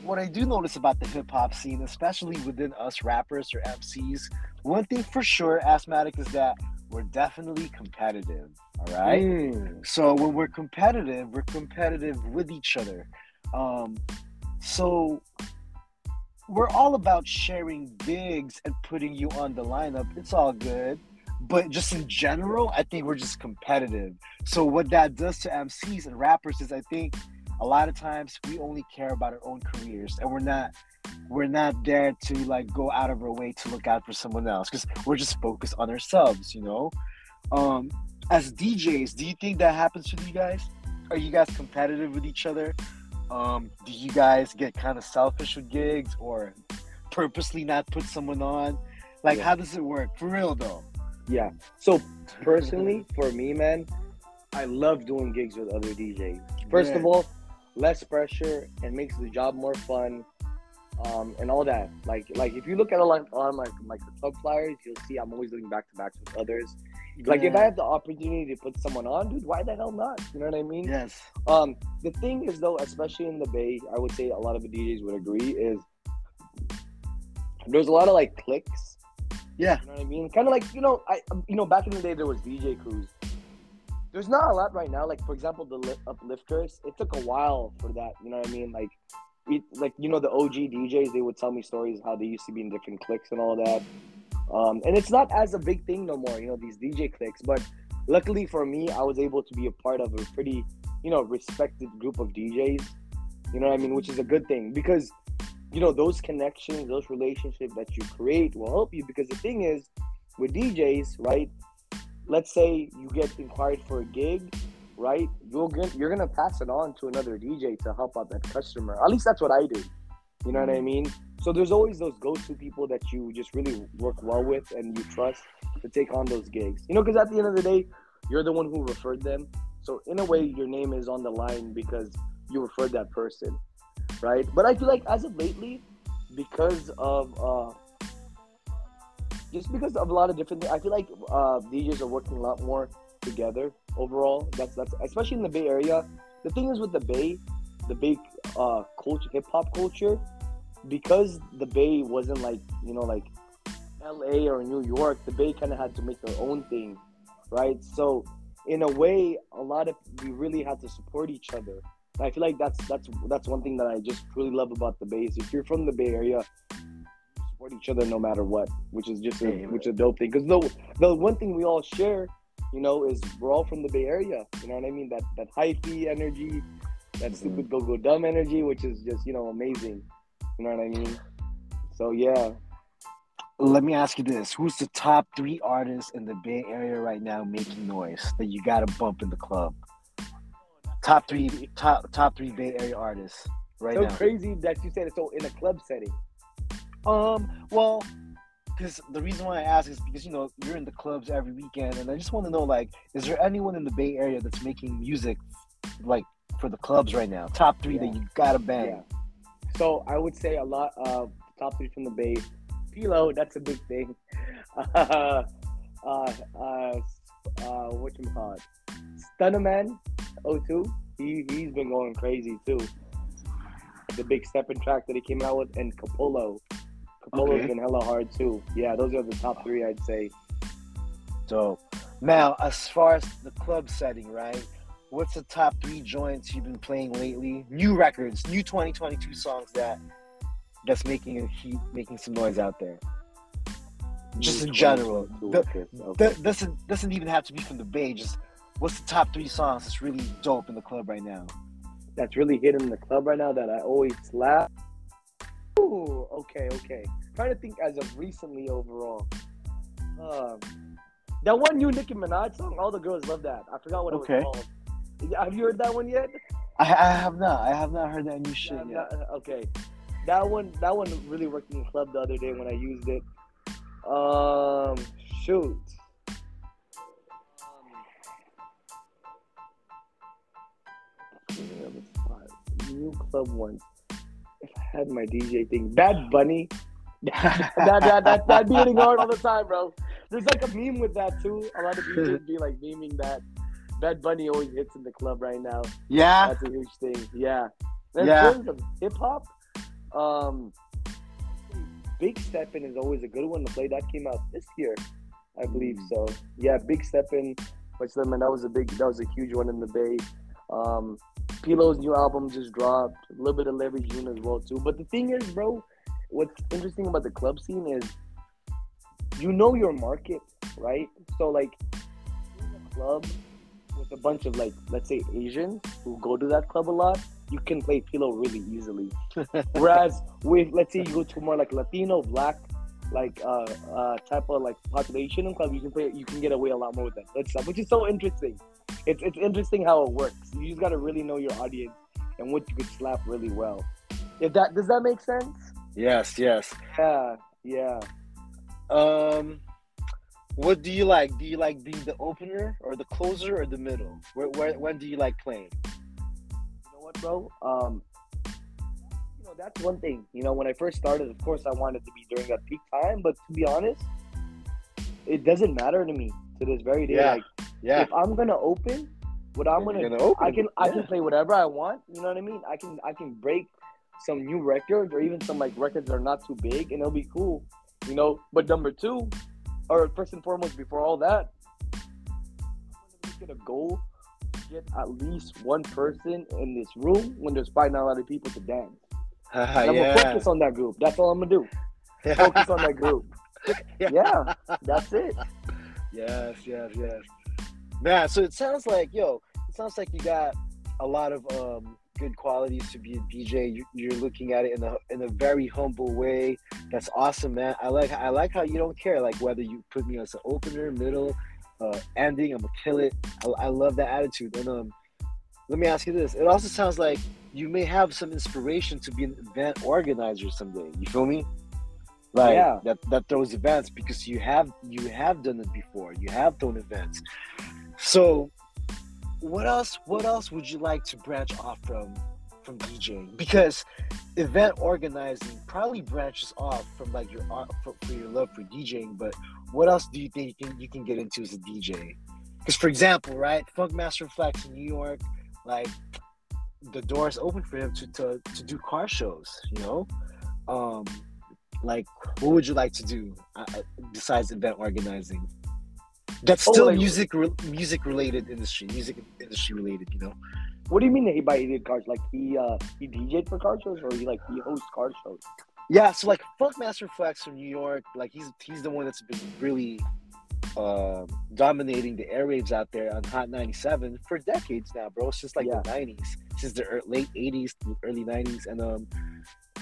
what I do notice about the hip hop scene, especially within us rappers or MCs, one thing for sure, asthmatic, is that we're definitely competitive. All right. Mm. So when we're competitive, we're competitive with each other. Um, so we're all about sharing gigs and putting you on the lineup. It's all good. But just in general, I think we're just competitive. So what that does to MCs and rappers is I think a lot of times we only care about our own careers and we're not we're not there to like go out of our way to look out for someone else because we're just focused on ourselves, you know? Um as DJs, do you think that happens to you guys? Are you guys competitive with each other? Um, do you guys get kind of selfish with gigs or purposely not put someone on? Like, Yeah. how does it work? For real though. Yeah. So personally, for me, man, I love doing gigs with other DJs. First of all, less pressure and makes the job more fun, um, and all that. Like, like if you look at a lot of like like the club flyers, you'll see I'm always doing back to backs with others. Like if I have the opportunity to put someone on, dude, why the hell not? You know what I mean? yes, Um, the thing is though, especially in the Bay, I would say a lot of the DJs would agree is there's a lot of like clicks. Yeah. You know what I mean? Kind of like you know, I you know back in the day there was DJ crews. There's not a lot right now. Like for example, the li- uplifters. It took a while for that. You know what I mean? Like, it, like you know the OG DJs. They would tell me stories how they used to be in different cliques and all that. Um, and it's not as a big thing no more. You know these DJ cliques. But luckily for me, I was able to be a part of a pretty you know respected group of DJs. You know what I mean? Which is a good thing because you know those connections, those relationships that you create will help you. Because the thing is, with DJs, right? Let's say you get inquired for a gig, right? You're gonna you're gonna pass it on to another DJ to help out that customer. At least that's what I do. You know what I Mm-hmm. mean? So there's always those go-to people that you just really work well with and you trust to take on those gigs. You know, because at the end of the day, you're the one who referred them. So in a way, your name is on the line because you referred that person, right? But I feel like as of lately, because of uh, just because of a lot of different I feel like uh, DJs are working a lot more together overall. That's that's especially in the Bay Area. The thing is with the Bay, the Bay uh, culture, hip hop culture, because the Bay wasn't like you know like L.A. or New York. The Bay kind of had to make their own thing, right? So in a way, a lot of we really had to support each other. And I feel like that's that's that's one thing that I just really love about the Bay. Is if you're from the Bay Area, support each other no matter what, which is just a, Yeah, which is a dope thing. Because the the one thing we all share, you know, is we're all from the Bay Area. You know what I mean? That that hyphy energy, that Mhm. stupid go go dumb energy, which is just you know amazing. You know what I mean? So yeah, Let me ask you this: Who's the top three artists in the Bay Area right now making noise that you got to bump in the club? Top three, top top three Bay Area artists right so now. crazy that you said it. So in a club setting, Um, well, because the reason why I ask is because you know you're in the clubs every weekend, and I just want to know like, is there anyone in the Bay Area that's making music like for the clubs right now? Top three Yeah. that you gotta bang. Yeah. So I would say a lot of top three from the Bay. P-Lo, that's a big thing. <laughs> Uh, uh, uh, uh, what you call it? Stunnaman, O2. He he's been going crazy too. The big stepping track that he came out with, and Capolow. Capolow's Okay. been hella hard too. Yeah, those are the top three I'd say. So now, as far as the club setting, right? What's the top three joints you've been playing lately? New records, new 2022 songs that that's making a heat, making some noise out there. Just in general. The- Okay. That doesn't doesn't even have to be from the Bay. Just what's the top three songs that's really dope in the club right now? that's really hitting the club right now that I always slap. Ooh, okay, okay. trying to think as of recently overall. Um, that one new Nicki Minaj song, all the girls love that. I forgot what it was called. Have you heard that one yet? I, I have not. I have not heard that new shit Yeah, yet. that- okay, that one, that one really worked in the club the other day when I used it. Um, shoot. New club ones. If I had my DJ thing, Bad Bunny. <laughs> that, that, that, that be hitting hard all the time, bro. There's like a meme with that too. A lot of DJs be like memeing that. Bad Bunny always hits in the club right now. Yeah. That's a huge thing. Yeah. In Yeah. terms of hip hop, um, Big Steppin' is always a good one to play. That came out this year, I believe. Mm. So yeah, Big Steppin', which them and that was a big, that was a huge one in the Bay. Um, P-Lo's new album just dropped. A little bit of Larry June as well too. But the thing is, bro, what's interesting about the club scene is you know your market, right? So like, in a club with a bunch of like, let's say Asians who go to that club a lot, you can play Pilo really easily. <laughs> Whereas with let's say you go to more like Latino, Black, like uh, uh type of like population in club, you can play, you can get away a lot more with that good stuff, which is so interesting. It's it's interesting how it works. You just gotta really know your audience and what you could slap really well. If that does that make sense? Yes. Yes. Yeah, yeah. Um, what do you like? Do you like being the opener or the closer or the middle? Where, where when do you like playing? You know what, bro? Um, you know that's one thing. You know, when I first started, of course, I wanted to be during that peak time. But to be honest, it doesn't matter to me to this very day. Yeah. Like, Yeah. if I'm gonna open, what I'm gonna, gonna open. I can, I can play whatever I want. You know what I mean? I can, I can break some new records or even some like records that are not too big, and it'll be cool. You know. But number two, or first and foremost, before all that, I'm gonna make it a goal to get at least one person in this room when there's probably not a lot of people to dance. And I'm gonna focus on that group. That's all I'm gonna do. <laughs> Focus on that group. <laughs> Yeah, that's it. Yes, yes, yes. Man, so it sounds like, yo, it sounds like you got a lot of um, good qualities to be a DJ. You, you're looking at it in a in a very humble way. That's awesome, man. I like I like how you don't care, like whether you put me as an opener, middle, uh, ending. I'm gonna kill it. I, I love that attitude. And um, let me ask you this. It also sounds like you may have some inspiration to be an event organizer someday. You feel me? Like Yeah. that that throws events because you have you have done it before. You have thrown events. So what else what else would you like to branch off from from DJing? Because event organizing probably branches off from like your art for, for your love for DJing, but what else do you think you can, you can get into as a DJ? Because for example, right, Funkmaster Flex in New York, like the doors open for him to, to, to do car shows, you know? Um, like, what would you like to do uh, uh, besides event organizing? That's Oh, still like- music re- music related industry, music industry related, you know? What do you mean that he by he did cars? Like he uh he DJ'd for car shows or he like he hosts car shows? Yeah, so like Funkmaster Flex from New York, like he's he's the one that's been really um dominating the airwaves out there on Hot 97 for decades now, bro. Since like Yeah. the 90s, since the late 80s, early 90s, and um,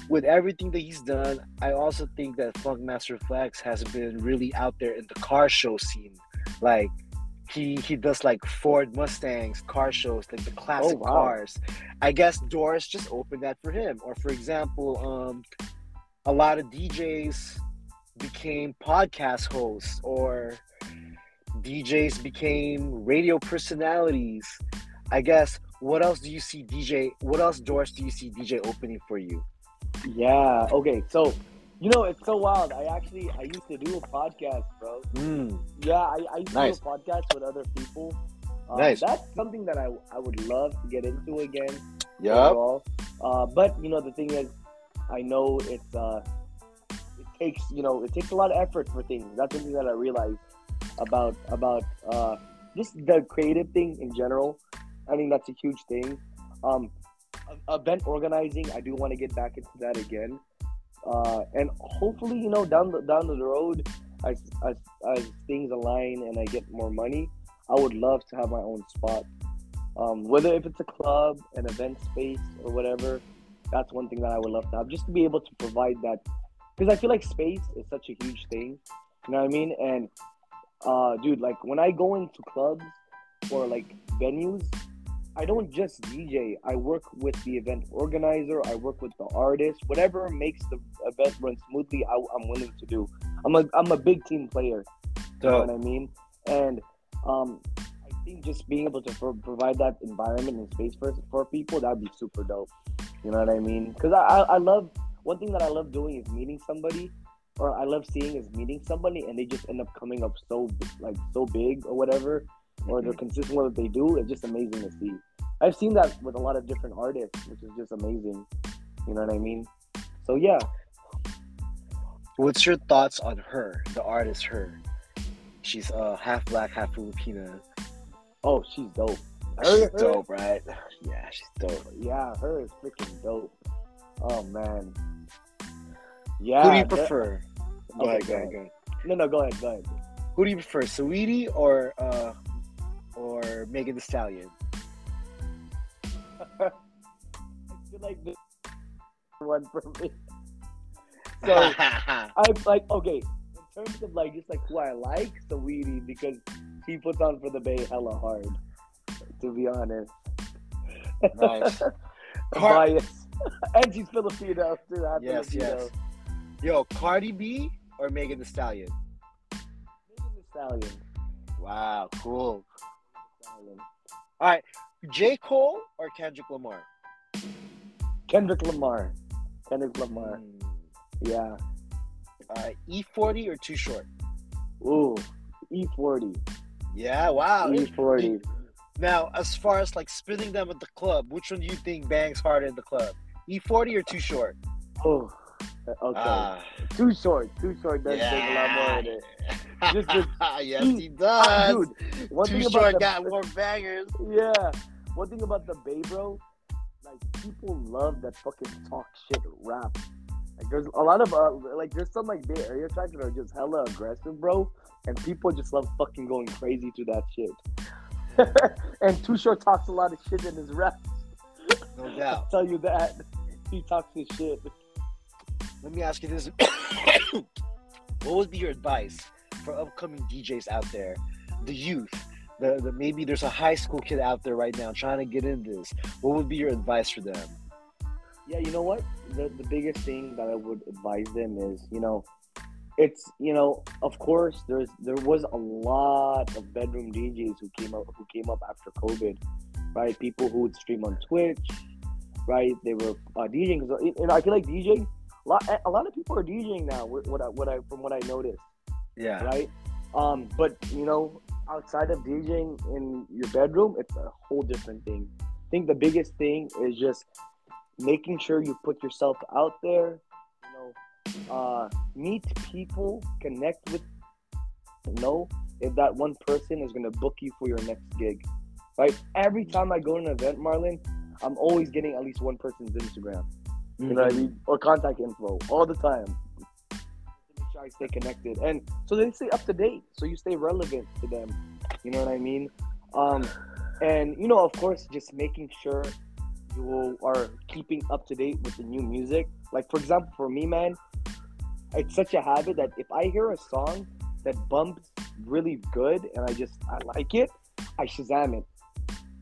with everything that he's done, I also think that Funkmaster Flex has been really out there in the car show scene. Like he he does like Ford Mustangs car shows, like the classic Oh, wow. cars. I guess doors just opened that for him. Or for example, um, a lot of DJs became podcast hosts or DJs became radio personalities. I guess what else do you see DJ what else doors do you see DJ opening for you? Yeah. Okay. So, you know, it's so wild. I actually I used to do a podcast, bro. Mm, Yeah, I, I used Nice. to do a podcast with other people. Um, Nice. That's something that I I would love to get into again. Yeah. Uh, but you know, the thing is, I know it's uh, it takes you know it takes a lot of effort for things. That's something that I realized about about uh, just the creative thing in general. I think that's a huge thing. Um, event organizing, I do want to get back into that again, uh, and hopefully, you know, down the down the road, as, as as things align and I get more money, I would love to have my own spot um, whether if it's a club, an event space, or whatever. That's one thing that I would love to have, just to be able to provide that, because I feel like space is such a huge thing. You know what I mean? And uh, dude, like when I go into clubs or like venues, I don't just DJ. I work with the event organizer. I work with the artist. Whatever makes the event run smoothly, I, I'm willing to do. I'm a I'm a big team player. You know what I mean? And um, I think just being able to pro- provide that environment and space for for people that'd be super dope. You know what I mean? Because I, I I love one thing that I love doing is meeting somebody, or I love seeing is meeting somebody and they just end up coming up so like so big or whatever, or they're consistent with what they do. It's just amazing to see. I've seen that with a lot of different artists, which is just amazing. You know what I mean? So yeah, What's your thoughts on her, the artist H.E.R.? She's uh half black, half Filipina. oh she's dope. She's Her- her- dope, right? Yeah, she's dope. Yeah, H.E.R. is freaking dope. Oh man. Yeah. Who do you that- prefer? Go Okay, ahead, go go ahead, ahead. go ahead. No, no, go ahead, go ahead. Who do you prefer, Saweetie or uh or Megan Thee Stallion? Like this one for me. So <laughs> I'm like, okay, in terms of like just like who I like, Saweetie, because he puts on for the Bay hella hard. To be honest. Nice. <laughs> Bias. <laughs> and she's Filipino too. half yes, Filipino. yes. Yo, Cardi B or Megan Thee Stallion? Megan Thee Stallion. Wow, cool. Stallion. All right, J. Cole or Kendrick Lamar? Kendrick Lamar. Kendrick Lamar. Mm. Yeah. Right, E40 or Too Short? Ooh. E40. Yeah, wow. E40. Now, as far as like spinning them at the club, which one do you think bangs harder in the club? E40 or Too Short? Oh. Okay. Ah, too short. Too short does take a lot more in it. Just the- <laughs> yes, he- he does. Dude, one Too thing about Short the, got more bangers. Yeah. One thing about the Bay, bro, like people love that fucking talk shit rap. Like there's a lot of uh, like there's some like Bay Area tracks that are just hella aggressive, bro, and people just love fucking going crazy to that shit. <laughs> and Too Short talks a lot of shit in his rap. No <laughs> I'll doubt. tell you that. He talks his shit. Let me ask you this: <coughs> What would be your advice for upcoming DJs out there? the youth? The, the maybe there's a high school kid out there right now trying to get into this. What would be your advice for them? Yeah, you know what? The the biggest thing that I would advise them is, you know, it's you know, of course, there's there was a lot of bedroom DJs who came up who came up after COVID, right? People who would stream on Twitch, right? They were uh, DJing. And I feel like DJ. A lot, a lot of people are DJing now. What I, what I from what I noticed. Yeah. Right. Um, but you know, outside of DJing in your bedroom, it's a whole different thing. I think the biggest thing is just making sure you put yourself out there. You know, uh, meet people, connect with, know if that one person is gonna book you for your next gig. Right. Every time I go to an event, Marlon, I'm always getting at least one person's Instagram. You know what I mean? Or contact info all the time. To sure I stay connected. And so they stay up to date. So you stay relevant to them. You know what I mean? Um, and you know, of course, just making sure you are keeping up to date with the new music. Like for example, for me, man, it's such a habit that if I hear a song that bumps really good and I just I like it, I Shazam it.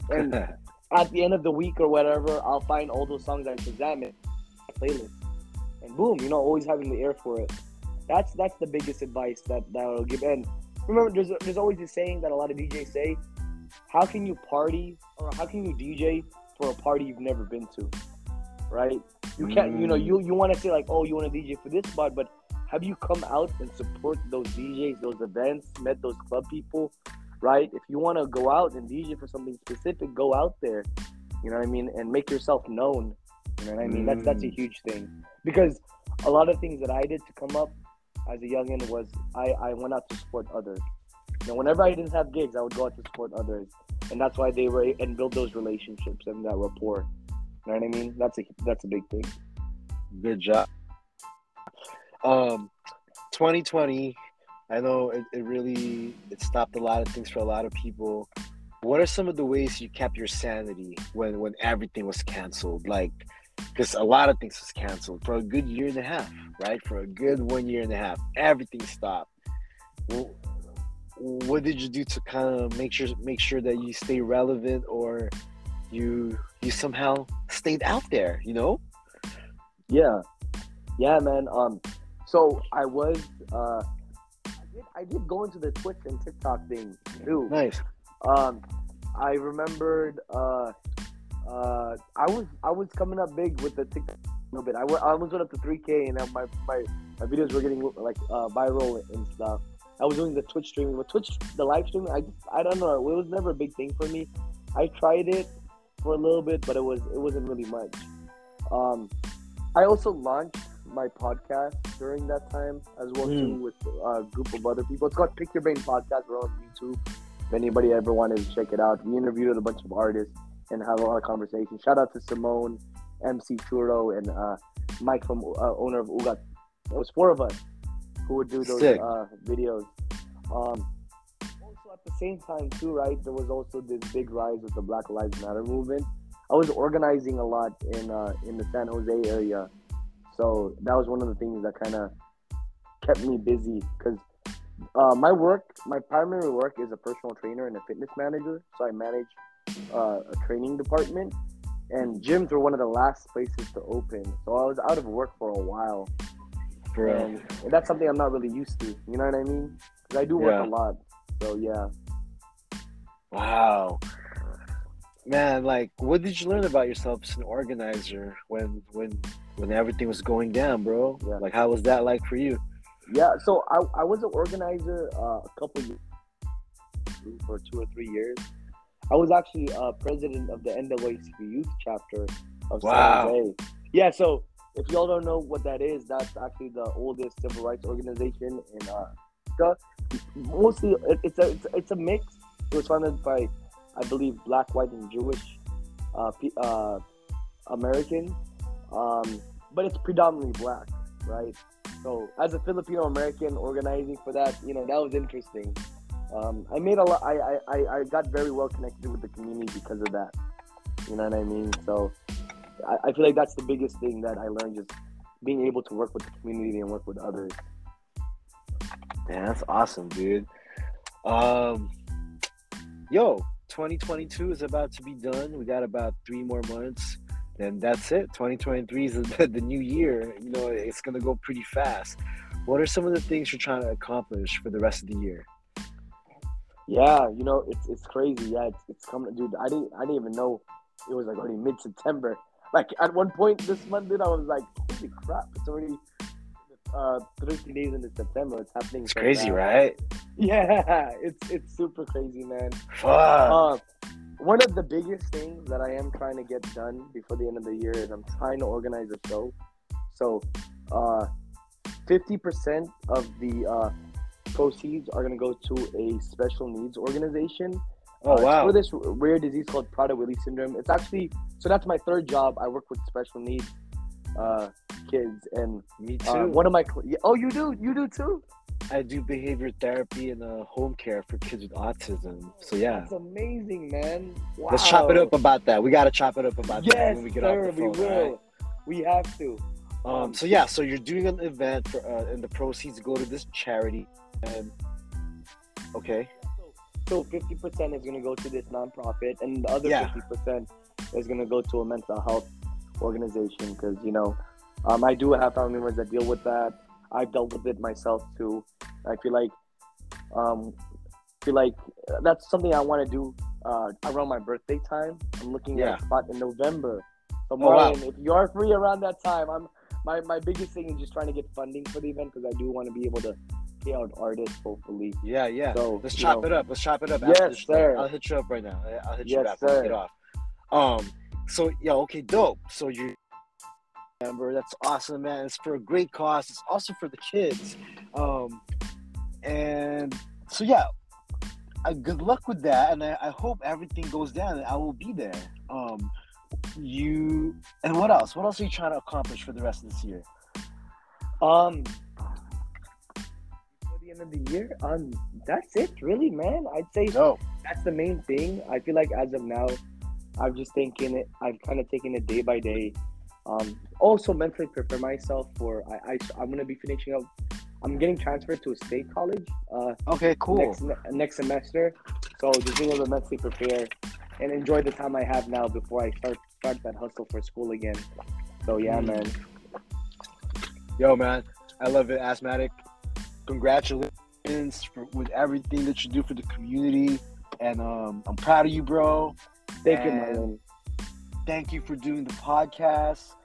And <laughs> at the end of the week or whatever, I'll find all those songs I Shazam it, playlist, and boom, you know, always having the ear for it. That's that's the biggest advice that that I'll give. And remember, there's there's always this saying that a lot of DJs say, "How can you party or how can you DJ for a party you've never been to?" Right? You can't. Mm. You know, you you want to say like, "Oh, you want to DJ for this spot," but have you come out and support those DJs, those events, met those club people, right? If you want to go out and DJ for something specific, go out there. You know what I mean, and make yourself known. You know what I mean? Mm. That's that's a mm. huge thing because a lot of things that I did to come up as a youngin was I I went out to support others. You know, whenever I didn't have gigs, I would go out to support others, and that's why they were and build those relationships and that rapport. You know what I mean? That's a that's a big thing. Good job. Um, 2020 I know it, it really it stopped a lot of things for a lot of people. What are some of the ways you kept your sanity when when everything was canceled? Like, because a lot of things was canceled for a good year and a half, right? For a good one year and a half, everything stopped. Well, what did you do to kind of make sure make sure that you stay relevant or you you somehow stayed out there? You know? Yeah, yeah, man. Um, so I was uh I did I did go into the Twitch and TikTok thing too. Nice. Um, I remembered. Uh, uh, I was I was coming up big with the TikTok a little bit. I, w- I almost went up to 3K, and my my my videos were getting like uh, viral and stuff. I was doing the Twitch streaming, but Twitch the live streaming, I just I don't know. It was never a big thing for me. I tried it for a little bit, but it was it wasn't really much. Um, I also launched my podcast during that time as well mm. too with a group of other people. It's called Pick Your Brain Podcast. We're on YouTube. If anybody ever wanted to check it out, we interviewed a bunch of artists and have a lot of conversation. Shout out to Simone, MC Churro, and uh, Mike from uh, owner of Ugat. It was four of us who would do those uh, videos. Um, also at the same time too, right? There was also this big rise with the Black Lives Matter movement. I was organizing a lot in uh, in the San Jose area so that was one of the things that kind of kept me busy because uh, my work, my primary work is a personal trainer and a fitness manager. So I manage uh, a training department, and gyms were one of the last places to open. So I was out of work for a while, and, and that's something I'm not really used to. You know what I mean? Because I do work yeah. a lot. So yeah. Wow man like what did you learn about yourself as an organizer when when when everything was going down bro yeah. like how was that like for you yeah so i, I was an organizer uh, a couple years for two or three years i was actually uh, president of the NAACP youth chapter of wow. San Jose. yeah so if y'all don't know what that is that's actually the oldest civil rights organization in uh mostly it's a it's, it's a mix it was founded by I believe, black, white, and Jewish uh, uh, Americans, um, but it's predominantly black, right? So as a Filipino American organizing for that, you know, that was interesting. Um, I made a lot. I, I I got very well connected with the community because of that. You know what I mean? So I, I feel like that's the biggest thing that I learned, just being able to work with the community and work with others. Man, that's awesome, dude. Um, yo, 2022 is about to be done. We got about three more months. Then that's it. 2023 is <laughs> the, the new year. You know, it's gonna go pretty fast. What are some of the things you're trying to accomplish for the rest of the year? Yeah, you know, it's it's crazy. Yeah, it's, it's coming, dude. I didn't I didn't even know it was like already mid September. Like at one point this month, dude, I was like, holy crap, it's already uh 13 days into September. It's happening. It's crazy, right? <laughs> Yeah, it's it's super crazy, man. Fuck. Uh, one of the biggest things that I am trying to get done before the end of the year is I'm trying to organize a show. So, uh, 50% of the uh, proceeds are going to go to a special needs organization. oh Uh, wow. For this rare disease called Prader-Willi syndrome. It's actually so that's my third job. I work with special needs uh, kids, and Me too. uh, one of my oh you do you do too. I do behavior therapy and uh, home care for kids with autism. So yeah. That's amazing, man. Wow. Let's chop it up about that. We gotta chop it up about that when we get sir, off the phone. we will. alright? We have to. Um, so yeah, so you're doing an event for, uh, and the proceeds go to this charity. And okay, So fifty percent is gonna go to this nonprofit, and the other Yeah. fifty percent is gonna go to a mental health organization. Because you know, um, I do have family members that deal with that. I've dealt with it myself too. I feel like, um, feel like that's something I want to do uh, around my birthday time. I'm looking Yeah. at a spot in November. So Oh, wow. If you are free around that time, I'm my, my biggest thing is just trying to get funding for the event because I do want to be able to out artists hopefully. yeah, yeah. So Let's chop know, it up. Let's chop it up. Yes, after the show. sir. I'll hit you up right now. I'll hit you Yes, back when sir. get off. Um, so yeah, okay, dope. So you remember that's awesome, man. It's for a great cause. It's also for the kids. Um, and so yeah, uh, good luck with that, and I, I hope everything goes down. And I will be there. Um, you and what else? What else are you trying to accomplish for the rest of this year? Um, the end of the year, um, that's it, really, man. I'd say No. that's the main thing. I feel like as of now, I'm just thinking it. I've kind of taken it day by day. Um, also mentally prepare myself for. I, I I'm gonna be finishing up. I'm getting transferred to a state college. Uh, Okay, cool. next next semester. So just being able to mentally prepare and enjoy the time I have now before I start start that hustle for school again. So yeah, Mm. man. Yo, man, I love it, Asthmatic. Congratulations for, with everything that you do for the community, and um, I'm proud of you, bro. Thank you, And- Marlon. Thank you for doing the podcast.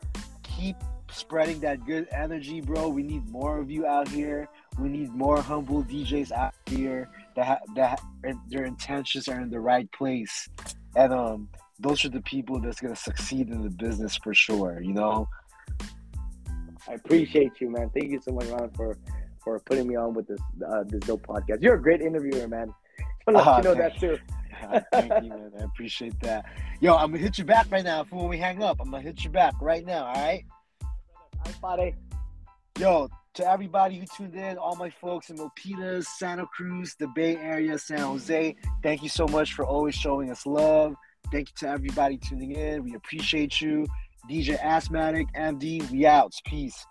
Keep spreading that good energy, bro. We need more of you out here. We need more humble DJs out here that ha- that ha- their intentions are in the right place, and um, those are the people that's gonna succeed in the business for sure. You know. I appreciate you, man. Thank you so much, Ron, for for putting me on with this uh, this dope podcast. You're a great interviewer, man. <laughs> I'll let Ah, you know that too. <laughs> Thank you, man. I appreciate that. Yo, I'm gonna hit you back right now for when we hang up. I'm gonna hit you back right now, all right? Hi, buddy. Yo, to everybody who tuned in, all my folks in Milpitas, Santa Cruz, the Bay Area, San Jose, thank you so much for always showing us love. Thank you to everybody tuning in. We appreciate you. DJ Asthmatic, MD, we out. Peace.